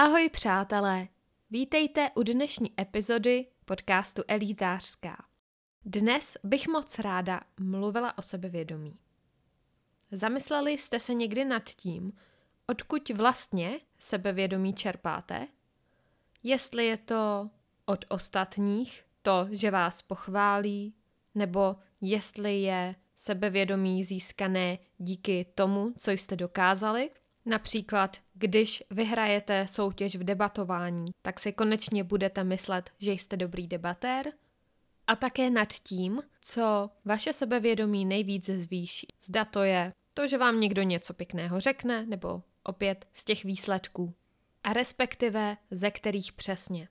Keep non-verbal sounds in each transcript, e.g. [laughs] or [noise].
Ahoj přátelé, vítejte u dnešní epizody podcastu Elitářská. Dnes bych moc ráda mluvila o sebevědomí. Zamysleli jste se někdy nad tím, odkud vlastně sebevědomí čerpáte? Jestli je to od ostatních, to, že vás pochválí, nebo jestli je sebevědomí získané díky tomu, co jste dokázali. Například, když vyhrajete soutěž v debatování, tak si konečně budete myslet, že jste dobrý debatér. A také nad tím, co vaše sebevědomí nejvíc zvýší. Zda to je to, že vám někdo něco pěkného řekne, nebo opět z těch výsledků. A respektive ze kterých přesně.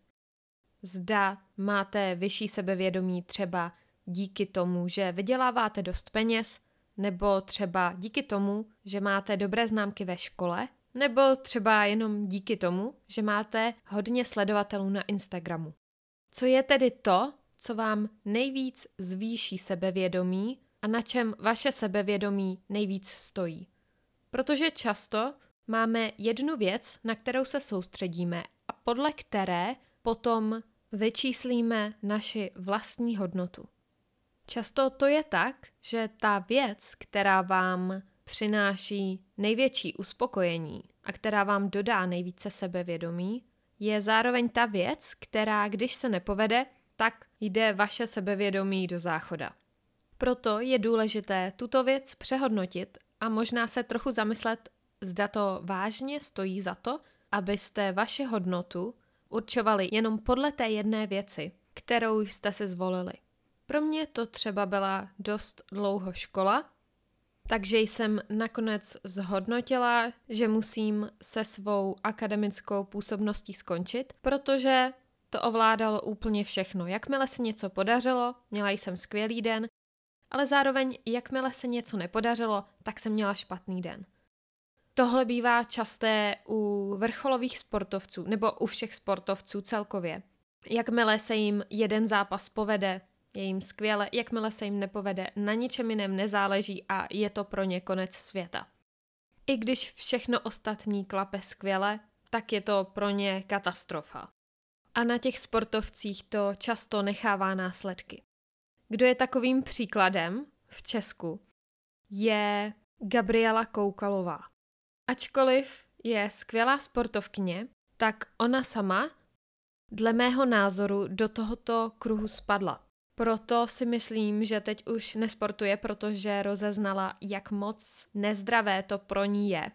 Zda máte vyšší sebevědomí třeba díky tomu, že vyděláváte dost peněz, nebo třeba díky tomu, že máte dobré známky ve škole, nebo třeba jenom díky tomu, že máte hodně sledovatelů na Instagramu. Co je tedy to, co vám nejvíc zvýší sebevědomí a na čem vaše sebevědomí nejvíc stojí? Protože často máme jednu věc, na kterou se soustředíme a podle které potom vyčíslíme naši vlastní hodnotu. Často to je tak, že ta věc, která vám přináší největší uspokojení a která vám dodá nejvíce sebevědomí, je zároveň ta věc, která, když se nepovede, tak jde vaše sebevědomí do záchoda. Proto je důležité tuto věc přehodnotit a možná se trochu zamyslet, zda to vážně stojí za to, abyste vaši hodnotu určovali jenom podle té jedné věci, kterou jste si zvolili. Pro mě to třeba byla dost dlouho škola, takže jsem nakonec zhodnotila, že musím se svou akademickou působností skončit, protože to ovládalo úplně všechno. Jakmile se něco podařilo, měla jsem skvělý den, ale zároveň, jakmile se něco nepodařilo, tak jsem měla špatný den. Tohle bývá časté u vrcholových sportovců nebo u všech sportovců celkově. Jakmile se jim jeden zápas povede, je jim skvěle, jakmile se jim nepovede, na ničem jiném nezáleží a je to pro ně konec světa. I když všechno ostatní klape skvěle, tak je to pro ně katastrofa. A na těch sportovcích to často nechává následky. Kdo je takovým příkladem v Česku, je Gabriela Koukalová. Ačkoliv je skvělá sportovkyně, tak ona sama, dle mého názoru, do tohoto kruhu spadla. Proto si myslím, že teď už nesportuje, protože rozeznala, jak moc nezdravé to pro ní je.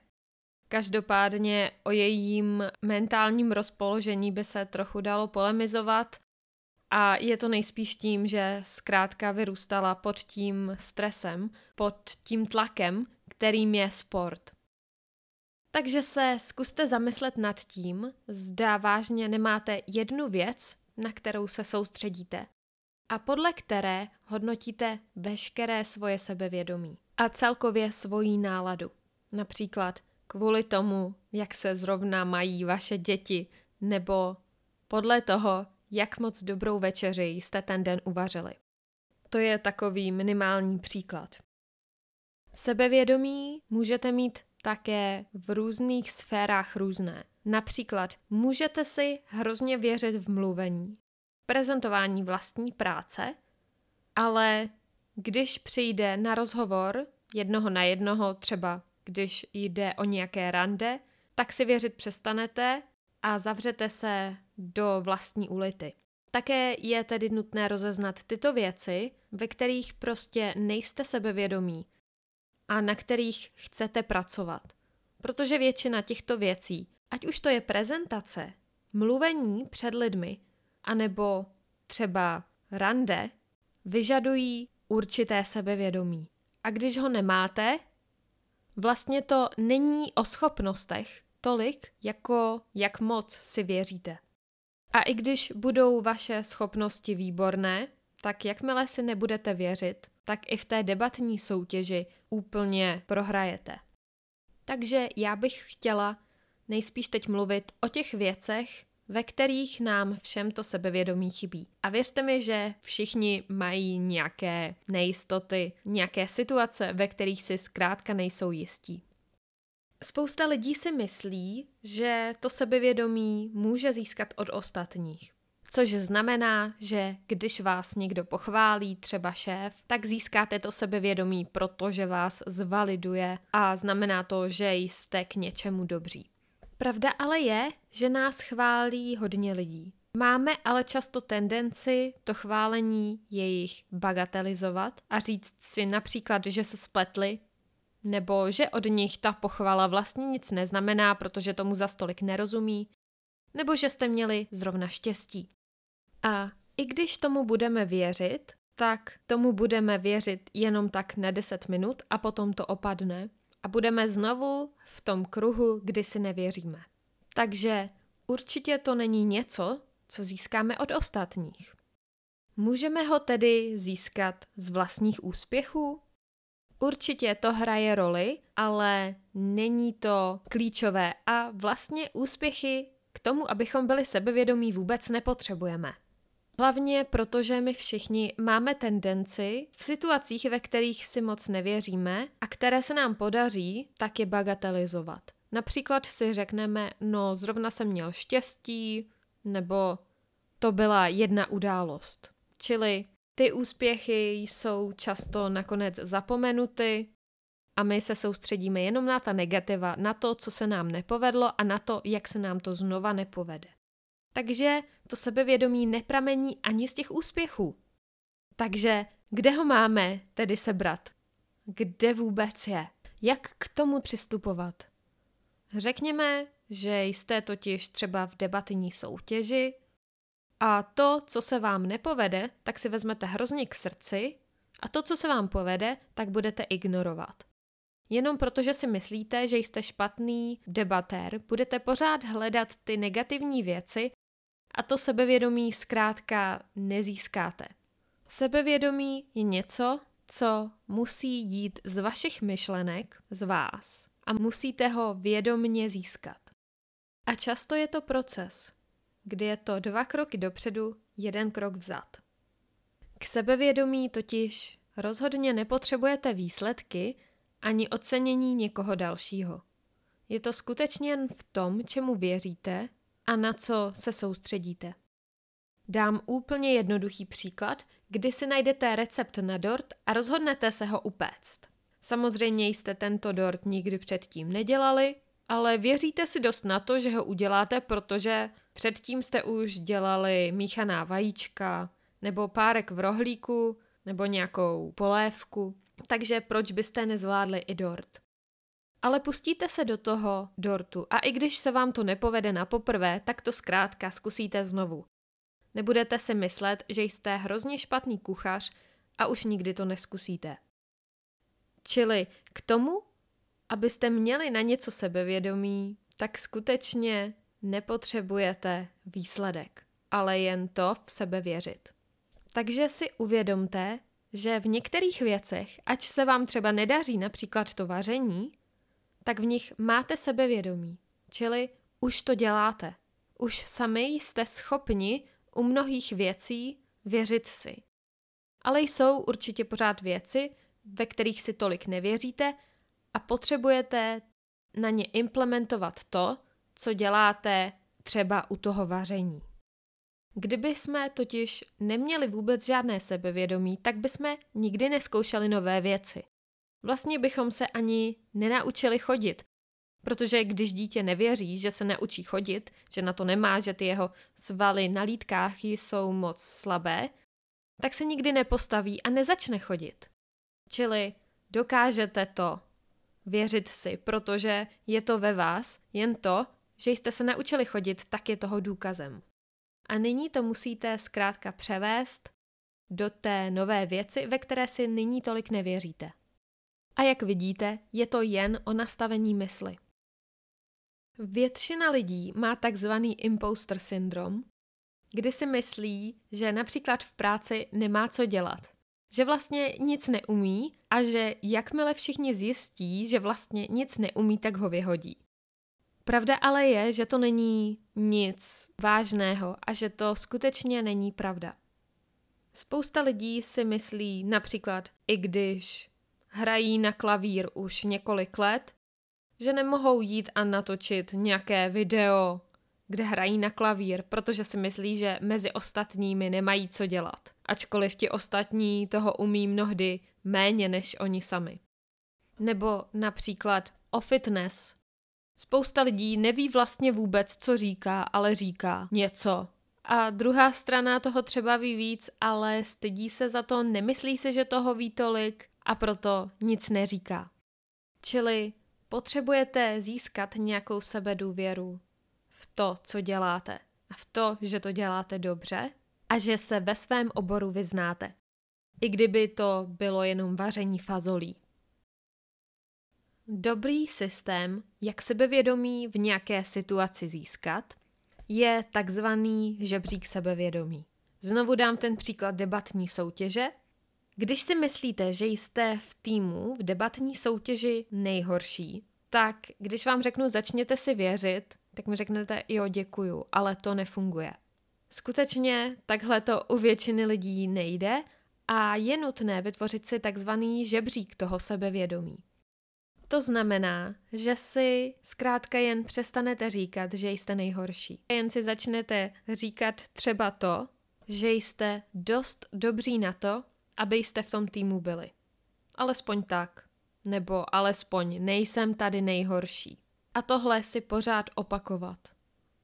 Každopádně o jejím mentálním rozpoložení by se trochu dalo polemizovat a je to nejspíš tím, že zkrátka vyrůstala pod tím stresem, pod tím tlakem, kterým je sport. Takže se zkuste zamyslet nad tím, zda vážně nemáte jednu věc, na kterou se soustředíte a podle které hodnotíte veškeré svoje sebevědomí a celkově svoji náladu. Například kvůli tomu, jak se zrovna mají vaše děti, nebo podle toho, jak moc dobrou večeři jste ten den uvařili. To je takový minimální příklad. Sebevědomí můžete mít také v různých sférách různé. Například můžete si hrozně věřit v mluvení, prezentování vlastní práce, ale když přijde na rozhovor jednoho na jednoho, třeba když jde o nějaké rande, tak si věřit přestanete a zavřete se do vlastní ulity. Také je tedy nutné rozeznat tyto věci, ve kterých prostě nejste sebevědomí a na kterých chcete pracovat. Protože většina těchto věcí, ať už to je prezentace, mluvení před lidmi, anebo třeba rande, vyžadují určité sebevědomí. A když ho nemáte, vlastně to není o schopnostech tolik, jako jak moc si věříte. A i když budou vaše schopnosti výborné, tak jakmile si nebudete věřit, tak i v té debatní soutěži úplně prohrajete. Takže já bych chtěla nejspíš teď mluvit o těch věcech, ve kterých nám všem to sebevědomí chybí. A věřte mi, že všichni mají nějaké nejistoty, nějaké situace, ve kterých si zkrátka nejsou jistí. Spousta lidí si myslí, že to sebevědomí může získat od ostatních. Což znamená, že když vás někdo pochválí, třeba šéf, tak získáte to sebevědomí, protože vás zvaliduje a znamená to, že jste k něčemu dobří. Pravda ale je, že nás chválí hodně lidí. Máme ale často tendenci to chválení jejich bagatelizovat a říct si například, že se spletli, nebo že od nich ta pochvala vlastně nic neznamená, protože tomu za stolik nerozumí, nebo že jste měli zrovna štěstí. A i když tomu budeme věřit, tak tomu budeme věřit jenom tak na 10 minut a potom to opadne a budeme znovu v tom kruhu, kdy si nevěříme. Takže určitě to není něco, co získáme od ostatních. Můžeme ho tedy získat z vlastních úspěchů? Určitě to hraje roli, ale není to klíčové a vlastně úspěchy k tomu, abychom byli sebevědomí, vůbec nepotřebujeme. Hlavně protože my všichni máme tendenci v situacích, ve kterých si moc nevěříme a které se nám podaří, tak je bagatelizovat. Například si řekneme, no zrovna jsem měl štěstí, nebo to byla jedna událost. Čili ty úspěchy jsou často nakonec zapomenuty a my se soustředíme jenom na ta negativa, na to, co se nám nepovedlo a na to, jak se nám to znova nepovede. Takže to sebevědomí nepramení ani z těch úspěchů. Takže kde ho máme tedy sebrat? Kde vůbec je? Jak k tomu přistupovat? Řekněme, že jste totiž třeba v debatní soutěži a to, co se vám nepovede, tak si vezmete hrozně k srdci a to, co se vám povede, tak budete ignorovat. Jenom protože si myslíte, že jste špatný debatér, budete pořád hledat ty negativní věci a to sebevědomí zkrátka nezískáte. Sebevědomí je něco, co musí jít z vašich myšlenek, z vás a musíte ho vědomně získat. A často je to proces, kdy je to dva kroky dopředu, jeden krok vzad. K sebevědomí totiž rozhodně nepotřebujete výsledky ani ocenění někoho dalšího. Je to skutečně jen v tom, čemu věříte a na co se soustředíte. Dám úplně jednoduchý příklad, kdy si najdete recept na dort a rozhodnete se ho upéct. Samozřejmě jste tento dort nikdy předtím nedělali, ale věříte si dost na to, že ho uděláte, protože předtím jste už dělali míchaná vajíčka, nebo párek v rohlíku, nebo nějakou polévku, takže proč byste nezvládli i dort? Ale pustíte se do toho dortu a i když se vám to nepovede na poprvé, tak to zkrátka zkusíte znovu. Nebudete si myslet, že jste hrozně špatný kuchař a už nikdy to neskusíte. Čili k tomu, abyste měli na něco sebevědomí, tak skutečně nepotřebujete výsledek, ale jen to v sebe věřit. Takže si uvědomte, že v některých věcech, ať se vám třeba nedaří například to vaření, tak v nich máte sebevědomí, čili už to děláte. Už sami jste schopni u mnohých věcí věřit si. Ale jsou určitě pořád věci, ve kterých si tolik nevěříte a potřebujete na ně implementovat to, co děláte třeba u toho vaření. Kdyby jsme totiž neměli vůbec žádné sebevědomí, tak bychom nikdy neskoušeli nové věci. Vlastně bychom se ani nenaučili chodit, protože když dítě nevěří, že se naučí chodit, že na to nemá, že ty jeho svaly na lítkách jsou moc slabé, tak se nikdy nepostaví a nezačne chodit. Čili dokážete to věřit si, protože je to ve vás, jen to, že jste se naučili chodit, tak je toho důkazem. A nyní to musíte zkrátka převést do té nové věci, ve které si nyní tolik nevěříte. A jak vidíte, je to jen o nastavení mysli. Většina lidí má takzvaný imposter syndrom, kdy si myslí, že například v práci nemá co dělat, že vlastně nic neumí a že jakmile všichni zjistí, že vlastně nic neumí, tak ho vyhodí. Pravda ale je, že to není nic vážného a že to skutečně není pravda. Spousta lidí si myslí například, i když hrají na klavír už několik let, že nemohou jít a natočit nějaké video, kde hrají na klavír, protože si myslí, že mezi ostatními nemají co dělat. Ačkoliv ti ostatní toho umí mnohdy méně než oni sami. Nebo například o fitness. Spousta lidí neví vlastně vůbec, co říká, ale říká něco. A druhá strana toho třeba ví víc, ale stydí se za to, nemyslí si, že toho ví tolik a proto nic neříká. Čili potřebujete získat nějakou sebedůvěru v to, co děláte a v to, že to děláte dobře a že se ve svém oboru vyznáte. I kdyby to bylo jenom vaření fazolí. Dobrý systém, jak sebevědomí v nějaké situaci získat, je takzvaný žebřík sebevědomí. Znovu dám ten příklad debatní soutěže. Když si myslíte, že jste v týmu v debatní soutěži nejhorší, tak když vám řeknu začněte si věřit, tak mi řeknete jo děkuju, ale to nefunguje. Skutečně takhle to u většiny lidí nejde a je nutné vytvořit si takzvaný žebřík toho sebevědomí. To znamená, že si zkrátka jen přestanete říkat, že jste nejhorší. Jen si začnete říkat třeba to, že jste dost dobří na to, abyste v tom týmu byli. Alespoň tak. Nebo alespoň nejsem tady nejhorší. A tohle si pořád opakovat.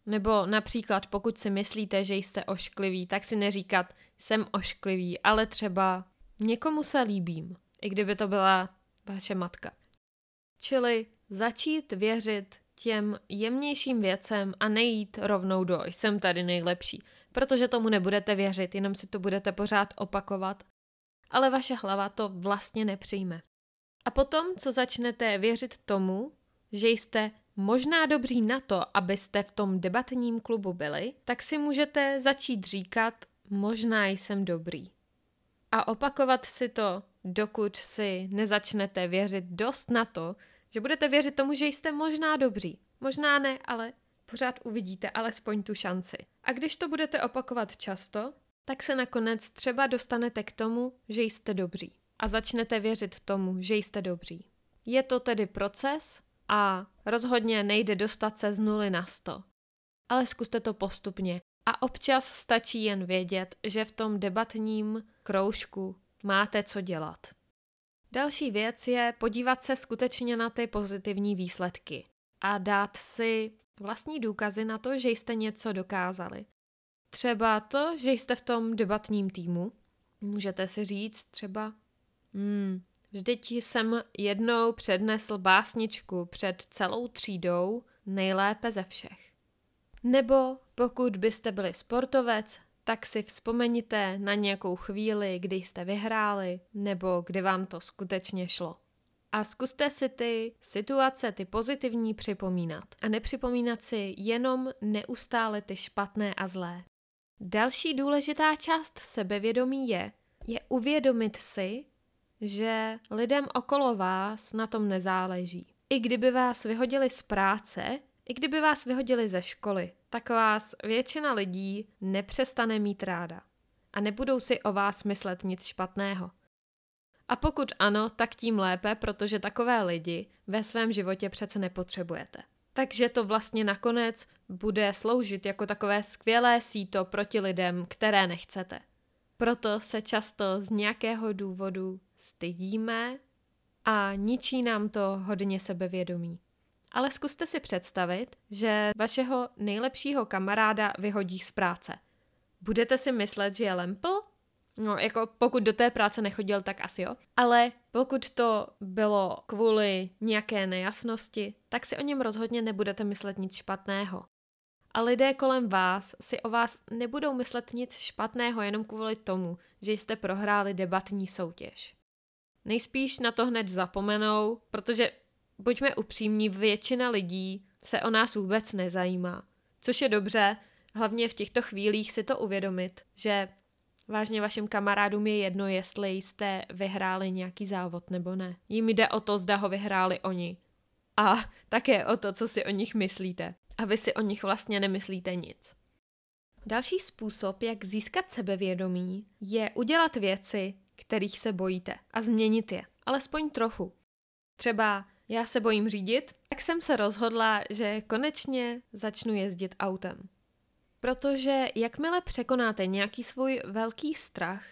Nebo například pokud si myslíte, že jste ošklivý, tak si neříkat jsem ošklivý, ale třeba někomu se líbím, i kdyby to byla vaše matka. Čili začít věřit těm jemnějším věcem a nejít rovnou do jsem tady nejlepší, protože tomu nebudete věřit, jenom si to budete pořád opakovat, ale vaše hlava to vlastně nepřijme. A potom, co začnete věřit tomu, že jste možná dobří na to, abyste v tom debatním klubu byli, tak si můžete začít říkat, možná jsem dobrý. A opakovat si to dokud si nezačnete věřit dost na to, že budete věřit tomu, že jste možná dobří. Možná ne, ale pořád uvidíte alespoň tu šanci. A když to budete opakovat často, tak se nakonec třeba dostanete k tomu, že jste dobří. A začnete věřit tomu, že jste dobří. Je to tedy proces a rozhodně nejde dostat se z nuly na sto. Ale zkuste to postupně. A občas stačí jen vědět, že v tom debatním kroužku máte co dělat. Další věc je podívat se skutečně na ty pozitivní výsledky a dát si vlastní důkazy na to, že jste něco dokázali. Třeba to, že jste v tom debatním týmu. Můžete si říct třeba, hmm, vždyť jsem jednou přednesl básničku před celou třídou nejlépe ze všech. Nebo pokud byste byli sportovec, tak si vzpomeňte na nějakou chvíli, kdy jste vyhráli, nebo kdy vám to skutečně šlo. A zkuste si ty situace, ty pozitivní připomínat. A nepřipomínat si jenom neustále ty špatné a zlé. Další důležitá část sebevědomí je, je uvědomit si, že lidem okolo vás na tom nezáleží. I kdyby vás vyhodili z práce, i kdyby vás vyhodili ze školy, tak vás většina lidí nepřestane mít ráda a nebudou si o vás myslet nic špatného. A pokud ano, tak tím lépe, protože takové lidi ve svém životě přece nepotřebujete. Takže to vlastně nakonec bude sloužit jako takové skvělé síto proti lidem, které nechcete. Proto se často z nějakého důvodu stydíme a ničí nám to hodně sebevědomí. Ale zkuste si představit, že vašeho nejlepšího kamaráda vyhodí z práce. Budete si myslet, že je lempl? No, jako pokud do té práce nechodil, tak asi jo. Ale pokud to bylo kvůli nějaké nejasnosti, tak si o něm rozhodně nebudete myslet nic špatného. A lidé kolem vás si o vás nebudou myslet nic špatného jenom kvůli tomu, že jste prohráli debatní soutěž. Nejspíš na to hned zapomenou, protože buďme upřímní, většina lidí se o nás vůbec nezajímá. Což je dobře, hlavně v těchto chvílích si to uvědomit, že vážně vašim kamarádům je jedno, jestli jste vyhráli nějaký závod nebo ne. Jím jde o to, zda ho vyhráli oni. A také o to, co si o nich myslíte. A vy si o nich vlastně nemyslíte nic. Další způsob, jak získat sebevědomí, je udělat věci, kterých se bojíte a změnit je. Alespoň trochu. Třeba Já se bojím řídit, tak jsem se rozhodla, že konečně začnu jezdit autem. Protože jakmile překonáte nějaký svůj velký strach,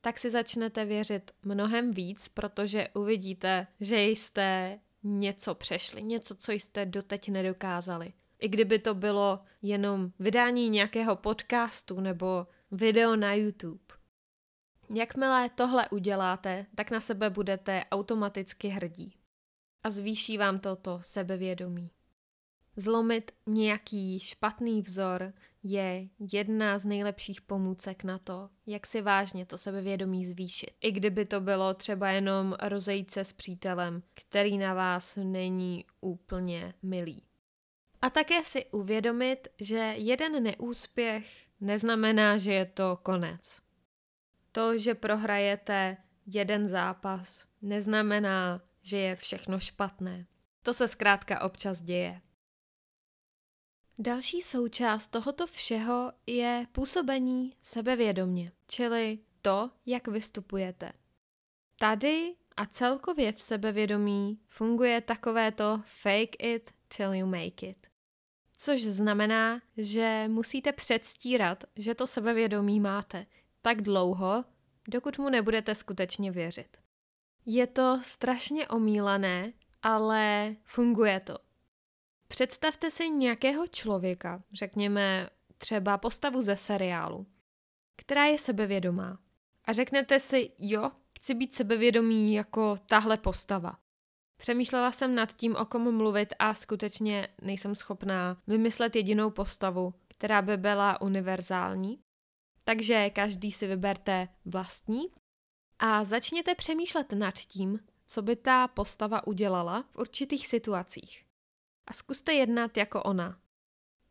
tak si začnete věřit mnohem víc, protože uvidíte, že jste něco přešli, něco, co jste doteď nedokázali. I kdyby to bylo jenom vydání nějakého podcastu nebo video na YouTube. Jakmile tohle uděláte, tak na sebe budete automaticky hrdí. A zvýší vám toto sebevědomí. Zlomit nějaký špatný vzor je jedna z nejlepších pomůcek na to, jak si vážně to sebevědomí zvýšit. I kdyby to bylo třeba jenom rozejít se s přítelem, který na vás není úplně milý. A také si uvědomit, že jeden neúspěch neznamená, že je to konec. To, že prohrajete jeden zápas, neznamená, že je všechno špatné. To se zkrátka občas děje. Další součást tohoto všeho je působení sebevědomně, čili to, jak vystupujete. Tady a celkově v sebevědomí funguje takovéto fake it till you make it. Což znamená, že musíte předstírat, že to sebevědomí máte tak dlouho, dokud mu nebudete skutečně věřit. Je to strašně omílané, ale funguje to. Představte si nějakého člověka, řekněme třeba postavu ze seriálu, která je sebevědomá. A řeknete si, jo, chci být sebevědomý jako tahle postava. Přemýšlela jsem nad tím, o kom mluvit a skutečně nejsem schopná vymyslet jedinou postavu, která by byla univerzální. Takže každý si vyberte vlastní a začněte přemýšlet nad tím, co by ta postava udělala v určitých situacích. A zkuste jednat jako ona.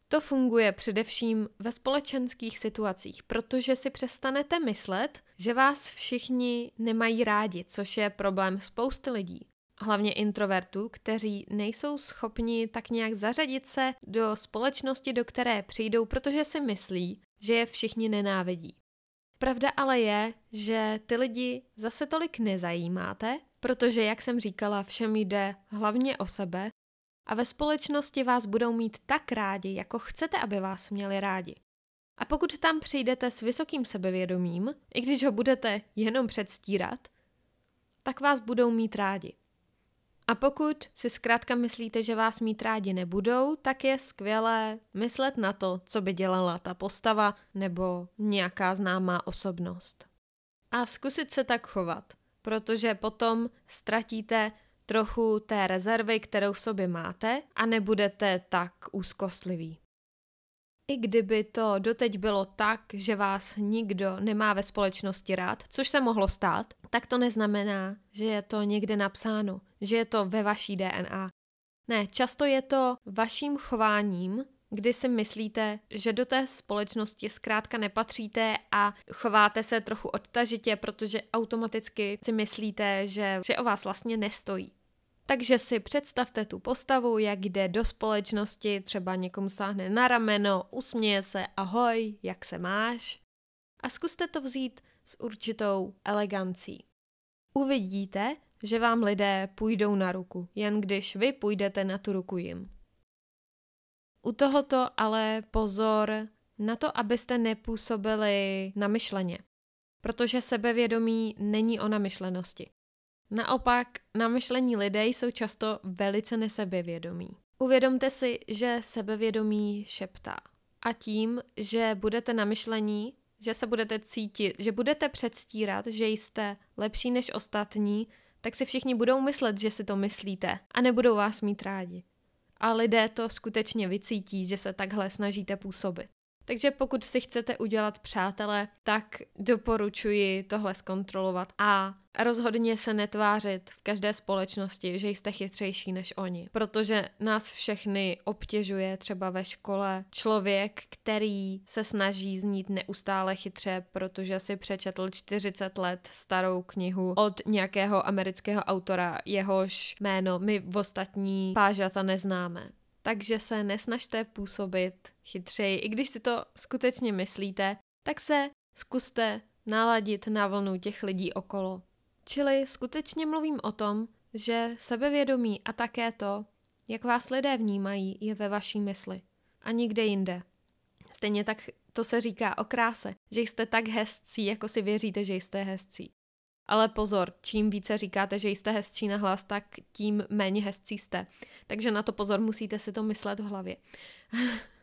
To funguje především ve společenských situacích, protože si přestanete myslet, že vás všichni nemají rádi, což je problém spousty lidí hlavně introvertů, kteří nejsou schopni tak nějak zařadit se do společnosti, do které přijdou, protože si myslí, že je všichni nenávidí. Pravda ale je, že ty lidi zase tolik nezajímáte, protože, jak jsem říkala, všem jde hlavně o sebe a ve společnosti vás budou mít tak rádi, jako chcete, aby vás měli rádi. A pokud tam přijdete s vysokým sebevědomím, i když ho budete jenom předstírat, tak vás budou mít rádi. A pokud si zkrátka myslíte, že vás mít rádi nebudou, tak je skvělé myslet na to, co by dělala ta postava nebo nějaká známá osobnost. A zkusit se tak chovat, protože potom ztratíte trochu té rezervy, kterou v sobě máte a nebudete tak úzkostliví. I kdyby to doteď bylo tak, že vás nikdo nemá ve společnosti rád, což se mohlo stát, tak to neznamená, že je to někde napsáno, že je to ve vaší DNA. Ne, často je to vaším chováním, kdy si myslíte, že do té společnosti zkrátka nepatříte a chováte se trochu odtažitě, protože automaticky si myslíte, že, že o vás vlastně nestojí. Takže si představte tu postavu, jak jde do společnosti, třeba někomu sáhne na rameno, usměje se, ahoj, jak se máš? A zkuste to vzít s určitou elegancí. Uvidíte, že vám lidé půjdou na ruku, jen když vy půjdete na tu ruku jim. U tohoto ale pozor na to, abyste nepůsobili namyšleně, protože sebevědomí není o namyšlenosti. Naopak, namyšlení lidé jsou často velice nesebevědomí. Uvědomte si, že sebevědomí šeptá. A tím, že budete namyšlení, že se budete cítit, že budete předstírat, že jste lepší než ostatní, tak si všichni budou myslet, že si to myslíte a nebudou vás mít rádi. A lidé to skutečně vycítí, že se takhle snažíte působit. Takže pokud si chcete udělat přátele, tak doporučuji tohle zkontrolovat a rozhodně se netvářit v každé společnosti, že jste chytřejší než oni, protože nás všechny obtěžuje třeba ve škole člověk, který se snaží znít neustále chytře, protože si přečetl 40 let starou knihu od nějakého amerického autora, jehož jméno my v ostatní pážata neznáme. Takže se nesnažte působit chytřeji, i když si to skutečně myslíte, tak se zkuste naladit na vlnu těch lidí okolo. Čili skutečně mluvím o tom, že sebevědomí a také to, jak vás lidé vnímají, je ve vaší mysli a nikde jinde. Stejně tak to se říká o kráse, že jste tak hezcí, jako si věříte, že jste hezcí. Ale pozor, čím více říkáte, že jste hezčí na hlas, tak tím méně hezcí jste. Takže na to pozor, musíte si to myslet v hlavě. [laughs]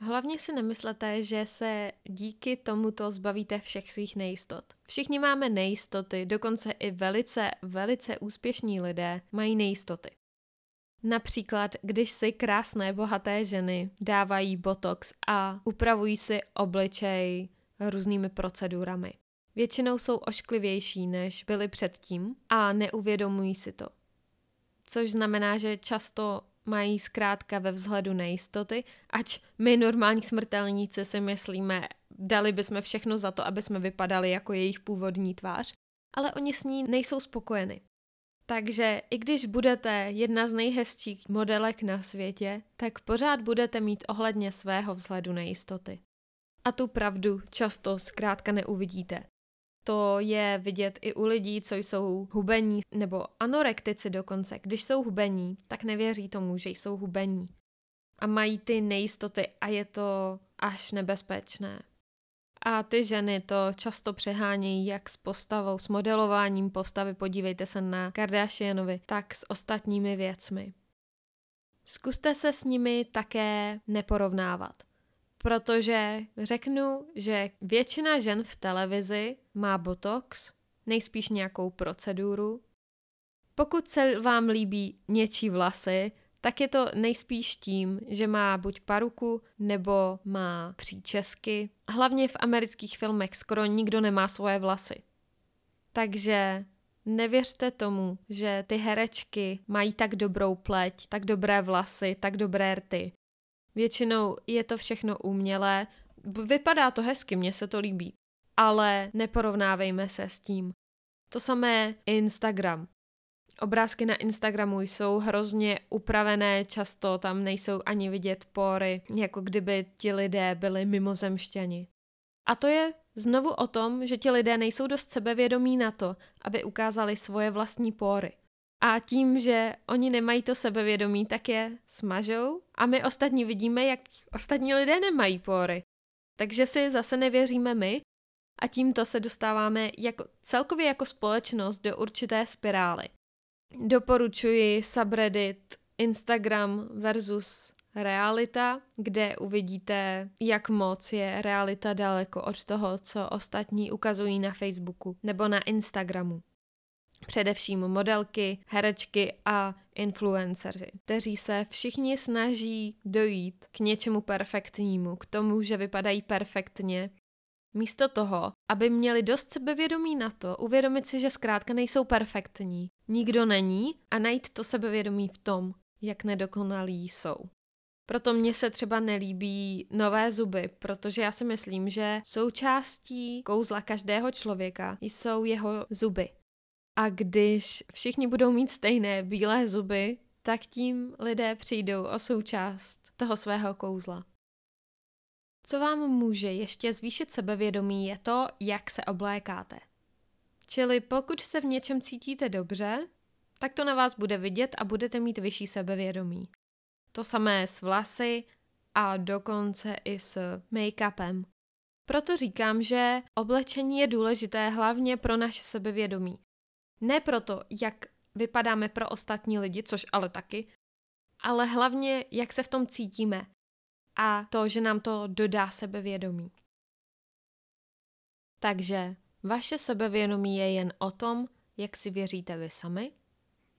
Hlavně si nemyslete, že se díky tomuto zbavíte všech svých nejistot. Všichni máme nejistoty, dokonce i velice, velice úspěšní lidé mají nejistoty. Například, když si krásné, bohaté ženy dávají botox a upravují si obličej různými procedurami. Většinou jsou ošklivější, než byly předtím a neuvědomují si to. Což znamená, že často mají zkrátka ve vzhledu nejistoty, ač my normální smrtelníci si myslíme, dali bychom všechno za to, aby jsme vypadali jako jejich původní tvář, ale oni s ní nejsou spokojeni. Takže i když budete jedna z nejhezčích modelek na světě, tak pořád budete mít ohledně svého vzhledu nejistoty. A tu pravdu často zkrátka neuvidíte. To je vidět i u lidí, co jsou hubení nebo anorektici dokonce. Když jsou hubení, tak nevěří tomu, že jsou hubení. A mají ty nejistoty a je to až nebezpečné. A ty ženy to často přehánějí jak s postavou, s modelováním postavy, podívejte se na Kardashianovi, tak s ostatními věcmi. Zkuste se s nimi také neporovnávat. Protože řeknu, že většina žen v televizi má botox, nejspíš nějakou proceduru. Pokud se vám líbí něčí vlasy, tak je to nejspíš tím, že má buď paruku nebo má příčesky. Hlavně v amerických filmech skoro nikdo nemá svoje vlasy. Takže nevěřte tomu, že ty herečky mají tak dobrou pleť, tak dobré vlasy, tak dobré rty. Většinou je to všechno umělé, vypadá to hezky, mně se to líbí, ale neporovnávejme se s tím. To samé Instagram. Obrázky na Instagramu jsou hrozně upravené, často tam nejsou ani vidět pory, jako kdyby ti lidé byli mimozemšťani. A to je znovu o tom, že ti lidé nejsou dost sebevědomí na to, aby ukázali svoje vlastní pory. A tím, že oni nemají to sebevědomí, tak je smažou a my ostatní vidíme, jak ostatní lidé nemají pory. Takže si zase nevěříme my a tímto se dostáváme jako, celkově jako společnost do určité spirály. Doporučuji subreddit Instagram versus realita, kde uvidíte, jak moc je realita daleko od toho, co ostatní ukazují na Facebooku nebo na Instagramu. Především modelky, herečky a influenceři, kteří se všichni snaží dojít k něčemu perfektnímu, k tomu, že vypadají perfektně, Místo toho, aby měli dost sebevědomí na to, uvědomit si, že zkrátka nejsou perfektní, nikdo není a najít to sebevědomí v tom, jak nedokonalí jsou. Proto mně se třeba nelíbí nové zuby, protože já si myslím, že součástí kouzla každého člověka jsou jeho zuby. A když všichni budou mít stejné bílé zuby, tak tím lidé přijdou o součást toho svého kouzla. Co vám může ještě zvýšit sebevědomí je to, jak se oblékáte. Čili pokud se v něčem cítíte dobře, tak to na vás bude vidět a budete mít vyšší sebevědomí. To samé s vlasy a dokonce i s make-upem. Proto říkám, že oblečení je důležité hlavně pro naše sebevědomí. Ne proto, jak vypadáme pro ostatní lidi, což ale taky, ale hlavně, jak se v tom cítíme a to, že nám to dodá sebevědomí. Takže vaše sebevědomí je jen o tom, jak si věříte vy sami.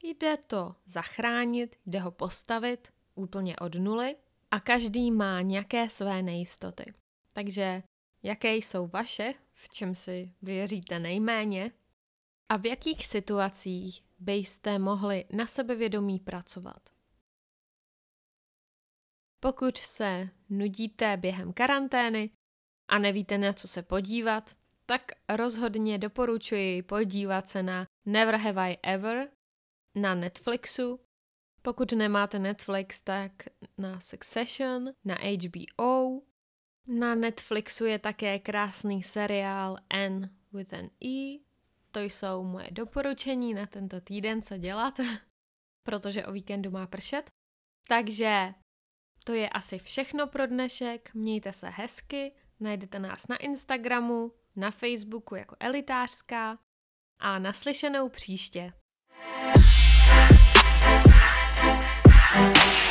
Jde to zachránit, jde ho postavit úplně od nuly a každý má nějaké své nejistoty. Takže jaké jsou vaše, v čem si věříte nejméně a v jakých situacích byste mohli na sebevědomí pracovat. Pokud se nudíte během karantény a nevíte na co se podívat, tak rozhodně doporučuji podívat se na Never Have I Ever na Netflixu. Pokud nemáte Netflix, tak na Succession, na HBO. Na Netflixu je také krásný seriál N with an E. To jsou moje doporučení na tento týden, co dělat, [laughs] protože o víkendu má pršet. Takže to je asi všechno pro dnešek. Mějte se hezky, najdete nás na Instagramu, na Facebooku jako elitářská a naslyšenou příště. thank you